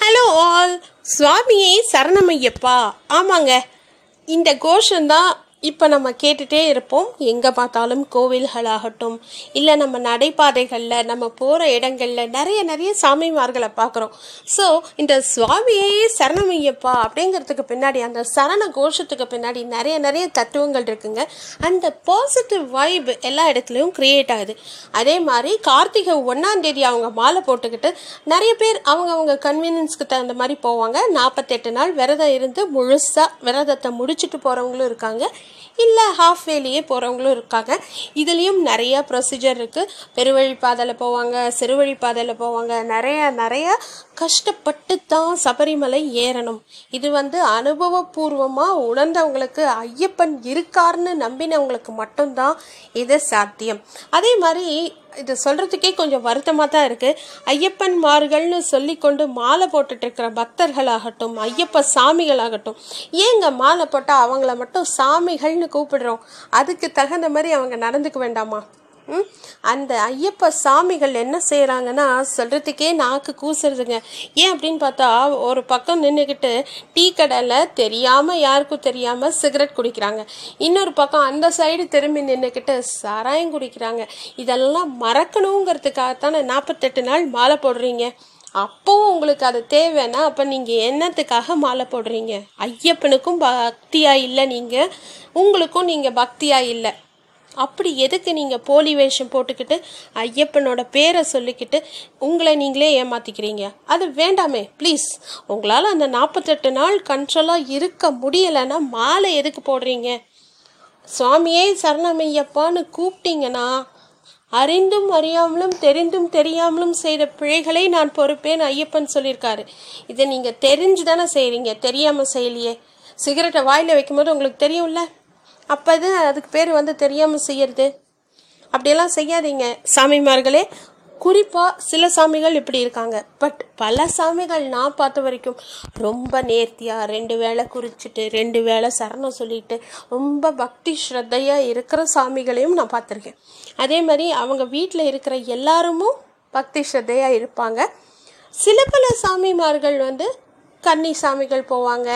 Hello all சுவாமியே சரணமையப்பா. ஆமாங்க. இந்த கோஷந்தான் இப்போ நம்ம கேட்டுகிட்டே இருப்போம். எங்கே பார்த்தாலும் கோவில்களாகட்டும் இல்லை நம்ம நடைபாதைகளில் நம்ம போகிற இடங்களில் நிறைய நிறைய சாமிமார்களை பார்க்குறோம். ஸோ இந்த சுவாமியே சரணமையப்பா அப்படிங்கிறதுக்கு பின்னாடி அந்த சரண கோஷத்துக்கு பின்னாடி நிறைய நிறைய தத்துவங்கள் இருக்குங்க. அந்த பாசிட்டிவ் வைப் எல்லா இடத்துலையும் க்ரியேட் ஆகுது. அதே மாதிரி கார்த்திகை ஒன்றாந்தேதி அவங்க மாலை போட்டுக்கிட்டு நிறைய பேர் அவங்க அவங்க கன்வீனியன்ஸ்க்கு தகுந்த மாதிரி போவாங்க. நாற்பத்தெட்டு நாள் விரதம் இருந்து முழுசாக விரதத்தை முடிச்சுட்டு போகிறவங்களும் இருக்காங்க. இல்லை ஹாஃப் வேலியே போகிறவங்களும் இருக்காங்க. இதுலேயும் நிறையா ப்ரொசீஜர் இருக்குது பெருவழிப்பாதையில் போவாங்க சிறுவழிப்பாதையில் போவாங்க. நிறைய நிறைய கஷ்டப்பட்டு தான் சபரிமலை ஏறணும். இது வந்து அனுபவபூர்வமாக உணர்ந்தவங்களுக்கு ஐயப்பன் இருக்காருன்னு நம்பினவங்களுக்கு மட்டும்தான் இது சாத்தியம். அதே மாதிரி இது சொல்கிறதுக்கே கொஞ்சம் வருத்தமாக தான் இருக்குது ஐயப்பன்மார்கள்னு சொல்லி கொண்டு மாலை போட்டுட்ருக்கிற பக்தர்களாகட்டும் ஐயப்ப சாமிகளாகட்டும் ஏங்க மாலை போட்டால் அவங்கள மட்டும் சாமிகள்னு கூப்பிடுறோம்? அதுக்கு தகுந்த மாதிரி அவங்க நடந்துக்க வேண்டாமா? அந்த ஐயப்ப சாமிகள் என்ன செய்கிறாங்கன்னா சொல்கிறதுக்கே நாக்கு கூசுறதுங்க. ஏன் அப்படின்னு பார்த்தா ஒரு பக்கம் நின்றுக்கிட்டு டீ கடையில் தெரியாமல் யாருக்கும் தெரியாமல் சிகரெட் குடிக்கிறாங்க. இன்னொரு பக்கம் அந்த சைடு திரும்பி நின்றுக்கிட்டு சாராயம் குடிக்கிறாங்க. இதெல்லாம் மறக்கணுங்கிறதுக்காகத்தானே நாற்பத்தெட்டு நாள் மாலை போடுறீங்க. அப்போவும் உங்களுக்கு அது தேவைன்னா அப்போ நீங்கள் என்னத்துக்காக மாலை போடுறீங்க? ஐயப்பனுக்கும் பக்தியாக இல்லை நீங்கள் உங்களுக்கும் நீங்கள் பக்தியாக இல்லை. அப்படி எதுக்கு நீங்கள் போலி வேஷம் போட்டுக்கிட்டு ஐயப்பனோட பேரை சொல்லிக்கிட்டு உங்களை நீங்களே ஏமாத்திக்கிறீங்க? அது வேண்டாமே ப்ளீஸ் உங்களால் அந்த நாற்பத்தெட்டு நாள் கண்ட்ரோலாக இருக்க முடியலைன்னா மாலை எதுக்கு போடுறீங்க? சுவாமியே சரணமையப்பான்னு கூப்பிட்டீங்கன்னா அறிந்தும் அறியாமலும் தெரிந்தும் தெரியாமலும் செய்த பிழைகளை நான் பொறுப்பேன் ஐயப்பன் சொல்லியிருக்காரு. இதை நீங்கள் தெரிஞ்சு தானே செய்கிறீங்க தெரியாமல் செய்யலையே. சிகரெட்டை வாயில் வைக்கும்போது உங்களுக்கு தெரியும்ல? அப்போ இது அதுக்கு பேர் வந்து தெரியாமல் செய்யறது. அப்படியெல்லாம் செய்யாதீங்க. சாமிமார்களே குறிப்பாக சில சாமிகள் இப்படி இருக்காங்க. பட் பல சாமிகள் நான் பார்த்த வரைக்கும் ரொம்ப நேர்த்தியாக ரெண்டு வேளை குறிச்சிட்டு ரெண்டு வேளை சரணம் சொல்லிட்டு ரொம்ப பக்தி ஸ்ரத்தையாக இருக்கிற சாமிகளையும் நான் பார்த்துருக்கேன். அதே மாதிரி அவங்க வீட்டில் இருக்கிற எல்லாருமும் பக்தி ஸ்ரத்தையாக இருப்பாங்க. சில பல சாமிமார்கள் வந்து கன்னி சாமிகள் போவாங்க.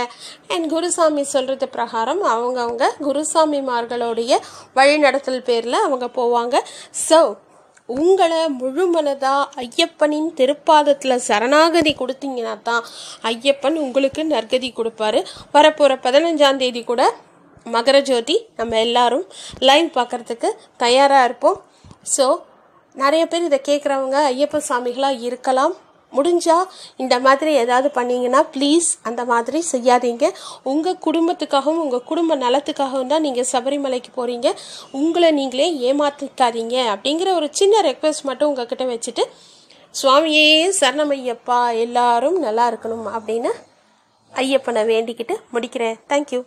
அண்ட் குருசாமி சொல்கிறது பிரகாரம் அவங்கவுங்க குருசாமிமார்களுடைய வழிநடத்தல் பேரில் அவங்க போவாங்க. ஸோ உங்களை முழுமனதாக ஐயப்பனின் திருப்பாதத்தில் சரணாகதி கொடுத்தீங்கன்னா தான் ஐயப்பன் உங்களுக்கு நற்கதி கொடுப்பாரு. வரப்போகிற பதினஞ்சாம் தேதி கூட மகர ஜோதி நம்ம எல்லாரும் லைவ் பார்க்குறதுக்கு தயாராக இருப்போம். ஸோ நிறைய பேர் இதை கேட்குறவங்க ஐயப்ப சாமிகளாக இருக்கலாம். முடிஞ்சால் இந்த மாதிரி ஏதாவது பண்ணிங்கன்னா ப்ளீஸ் அந்த மாதிரி செய்யாதீங்க. உங்கள் குடும்பத்துக்காகவும் உங்கள் குடும்ப நலத்துக்காகவும் தான் நீங்கள் சபரிமலைக்கு போகிறீங்க உங்களை நீங்களே ஏமாற்றிக்காதீங்க அப்படிங்கிற ஒரு சின்ன ரெக்வெஸ்ட் மட்டும் உங்ககிட்ட வச்சுட்டு சுவாமியே சரணமையப்பா எல்லாரும் நல்லா இருக்கணும் அப்படின்னு ஐயப்பனை வேண்டிக்கிட்டு முடிக்கிறேன். தேங்க்யூ